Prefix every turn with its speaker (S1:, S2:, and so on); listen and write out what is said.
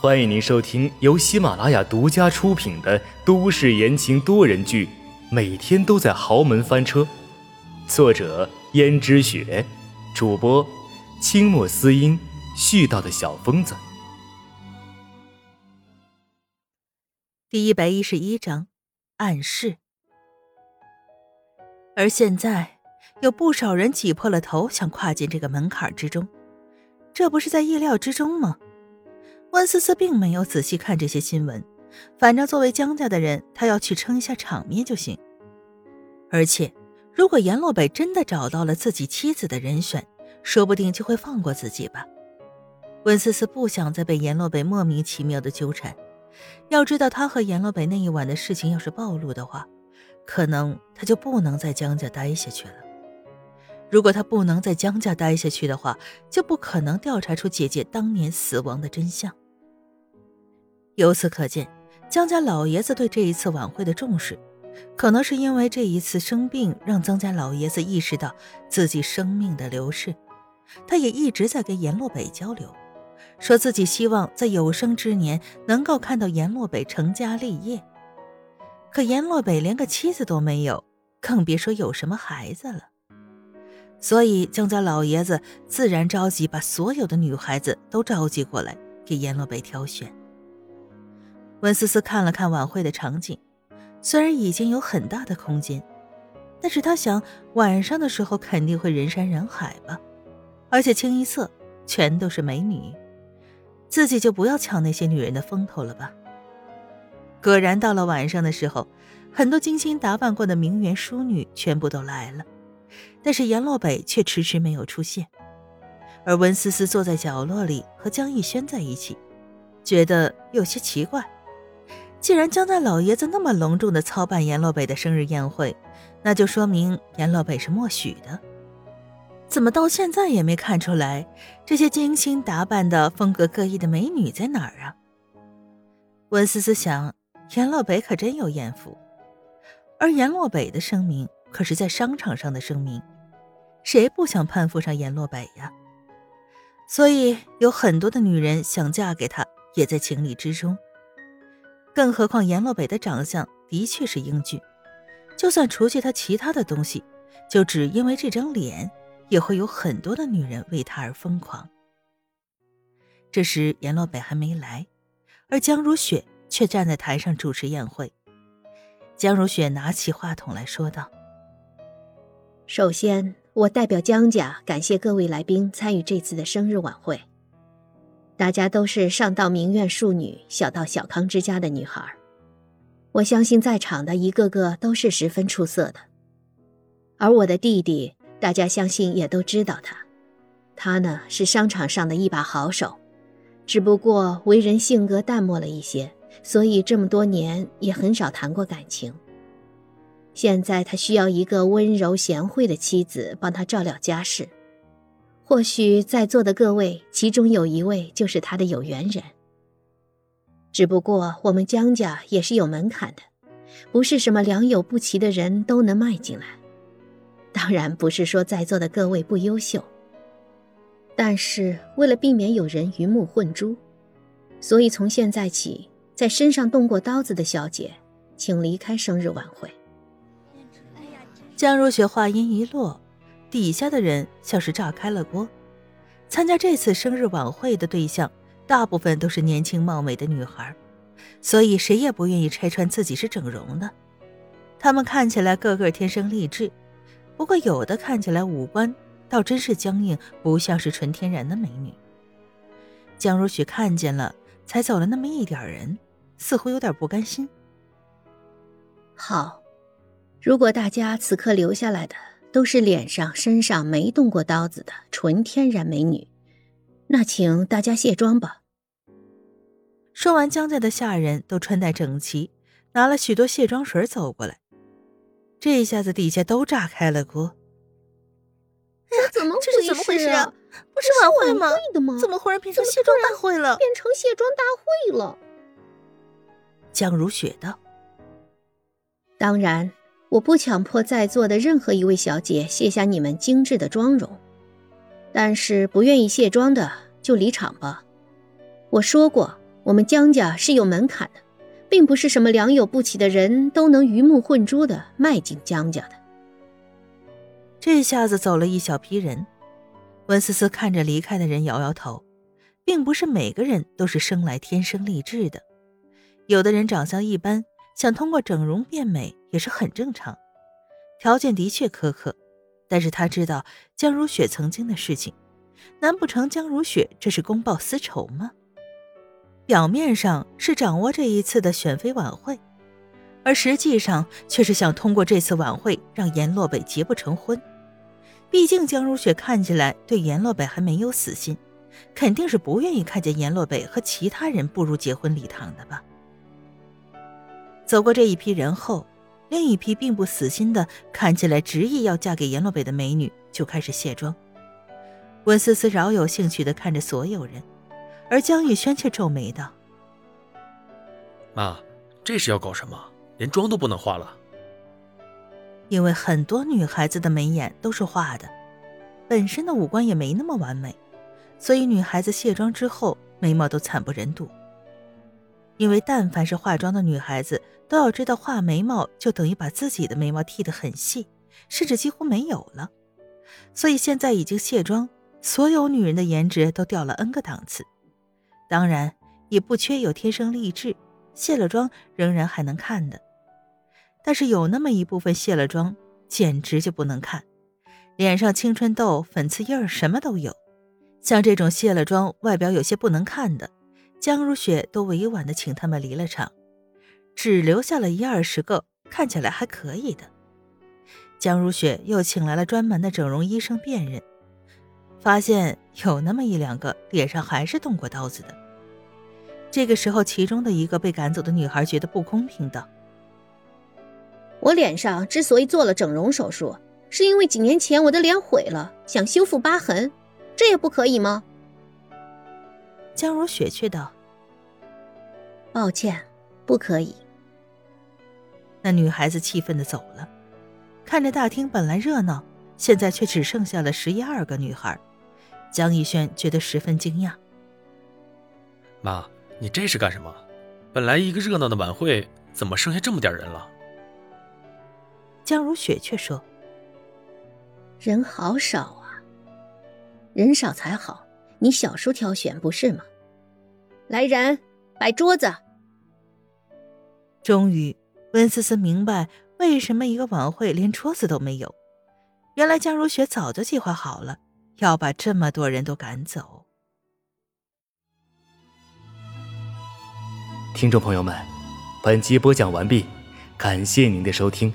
S1: 欢迎您收听由喜马拉雅独家出品的都市言情多人剧《每天都在豪门翻车》，作者：胭脂雪，主播：清墨思音，絮叨的小疯子。
S2: 第一百一十一章，暗示。而现在，有不少人挤破了头想跨进这个门槛之中，这不是在意料之中吗？温思思并没有仔细看这些新闻，反正作为江家的人，她要去撑一下场面就行。而且，如果阎洛北真的找到了自己妻子的人选，说不定就会放过自己吧。温思思不想再被阎洛北莫名其妙的纠缠。要知道，他和阎洛北那一晚的事情要是暴露的话，可能他就不能在江家待下去了。如果他不能在江家待下去的话，就不可能调查出姐姐当年死亡的真相。由此可见，江家老爷子对这一次晚会的重视，可能是因为这一次生病让曾家老爷子意识到自己生命的流逝。他也一直在跟阎洛北交流，说自己希望在有生之年能够看到阎洛北成家立业。可阎洛北连个妻子都没有，更别说有什么孩子了。所以江家老爷子自然着急把所有的女孩子都召集过来，给阎洛北挑选。温思思看了看晚会的场景，虽然已经有很大的空间，但是她想晚上的时候肯定会人山人海吧，而且清一色全都是美女，自己就不要抢那些女人的风头了吧。果然到了晚上的时候，很多精心打扮过的名媛淑女全部都来了，但是阎洛北却迟迟没有出现，而温思思坐在角落里和江逸轩在一起，觉得有些奇怪。既然江大老爷子那么隆重的操办阎洛北的生日宴会，那就说明阎洛北是默许的。怎么到现在也没看出来这些精心打扮的风格各异的美女在哪儿啊？温思思想，阎洛北可真有艳福，而阎洛北的声名可是在商场上的声名，谁不想攀附上阎洛北呀？所以有很多的女人想嫁给他，也在情理之中。更何况阎洛北的长相的确是英俊，就算除去他其他的东西，就只因为这张脸，也会有很多的女人为他而疯狂。这时阎洛北还没来，而江如雪却站在台上主持宴会。江如雪拿起话筒来说道：“
S3: 首先，我代表江家感谢各位来宾参与这次的生日晚会。”大家都是上到名媛庶女，小到小康之家的女孩，我相信在场的一个个都是十分出色的。而我的弟弟，大家相信也都知道他，他呢是商场上的一把好手，只不过为人性格淡漠了一些，所以这么多年也很少谈过感情。现在他需要一个温柔贤惠的妻子帮他照料家事。或许在座的各位，其中有一位就是他的有缘人。只不过我们江家也是有门槛的，不是什么良莠不齐的人都能迈进来。当然不是说在座的各位不优秀，但是为了避免有人鱼目混珠，所以从现在起，在身上动过刀子的小姐，请离开生日晚会。
S2: 江如雪话音一落。底下的人像是炸开了锅。参加这次生日晚会的对象，大部分都是年轻貌美的女孩，所以谁也不愿意拆穿自己是整容的。她们看起来个个天生丽质，不过有的看起来五官倒真是僵硬，不像是纯天然的美女。江如雪看见了，才走了那么一点人，似乎有点不甘心。
S3: 好，如果大家此刻留下来的。都是脸上、身上没动过刀子的纯天然美女，那请大家卸妆吧。
S2: 说完，江家的下人都穿戴整齐，拿了许多卸妆水走过来。这一下子，底下都炸开了锅。
S4: 这怎么
S2: 这是怎么回事啊？不是晚会吗？怎么忽然变成卸妆大会了？
S4: 变成卸妆大会了。
S2: 江如雪道：“
S3: 当然。”我不强迫在座的任何一位小姐卸下你们精致的妆容，但是不愿意卸妆的就离场吧。我说过，我们江家是有门槛的，并不是什么良莠不齐的人都能鱼目混珠的迈进江家的。
S2: 这下子走了一小批人，温思思看着离开的人摇摇头，并不是每个人都是生来天生丽质的，有的人长相一般，想通过整容变美也是很正常，条件的确苛刻。但是他知道江如雪曾经的事情，难不成江如雪这是公报私仇吗？表面上是掌握这一次的选妃晚会，而实际上却是想通过这次晚会让阎洛北结不成婚。毕竟江如雪看起来对阎洛北还没有死心，肯定是不愿意看见阎洛北和其他人步入结婚礼堂的吧。走过这一批人后，另一批并不死心的、看起来执意要嫁给阎洛北的美女就开始卸妆。温思思饶有兴趣的看着所有人，而江玉轩却皱眉道：“
S5: 妈，这是要搞什么？连妆都不能化了？”
S2: 因为很多女孩子的眉眼都是画的，本身的五官也没那么完美，所以女孩子卸妆之后眉毛都惨不忍睹。因为但凡是化妆的女孩子都要知道，画眉毛就等于把自己的眉毛剃得很细，甚至几乎没有了。所以现在已经卸妆，所有女人的颜值都掉了 N 个档次。当然，也不缺有天生丽质，卸了妆仍然还能看的。但是有那么一部分卸了妆，简直就不能看，脸上青春痘、粉刺印儿什么都有。像这种卸了妆、外表有些不能看的，江如雪都委婉的请他们离了场，只留下了一二十个看起来还可以的。江如雪又请来了专门的整容医生辨认，发现有那么一两个脸上还是动过刀子的。这个时候，其中的一个被赶走的女孩觉得不公平道。
S3: 我脸上之所以做了整容手术，是因为几年前我的脸毁了，想修复疤痕，这也不可以吗？
S2: 江如雪却道：“
S3: 抱歉，不可以。”
S2: 那女孩子气愤的走了，看着大厅本来热闹，现在却只剩下了十一二个女孩。江逸轩觉得十分惊讶：“
S5: 妈，你这是干什么？本来一个热闹的晚会，怎么剩下这么点人了？”
S2: 江如雪却说：“
S3: 人好少啊，人少才好。你小叔挑选不是吗？来人，摆桌子。”
S2: 终于，温思思明白为什么一个晚会连桌子都没有。原来江如雪早就计划好了，要把这么多人都赶走。
S1: 听众朋友们，本集播讲完毕，感谢您的收听。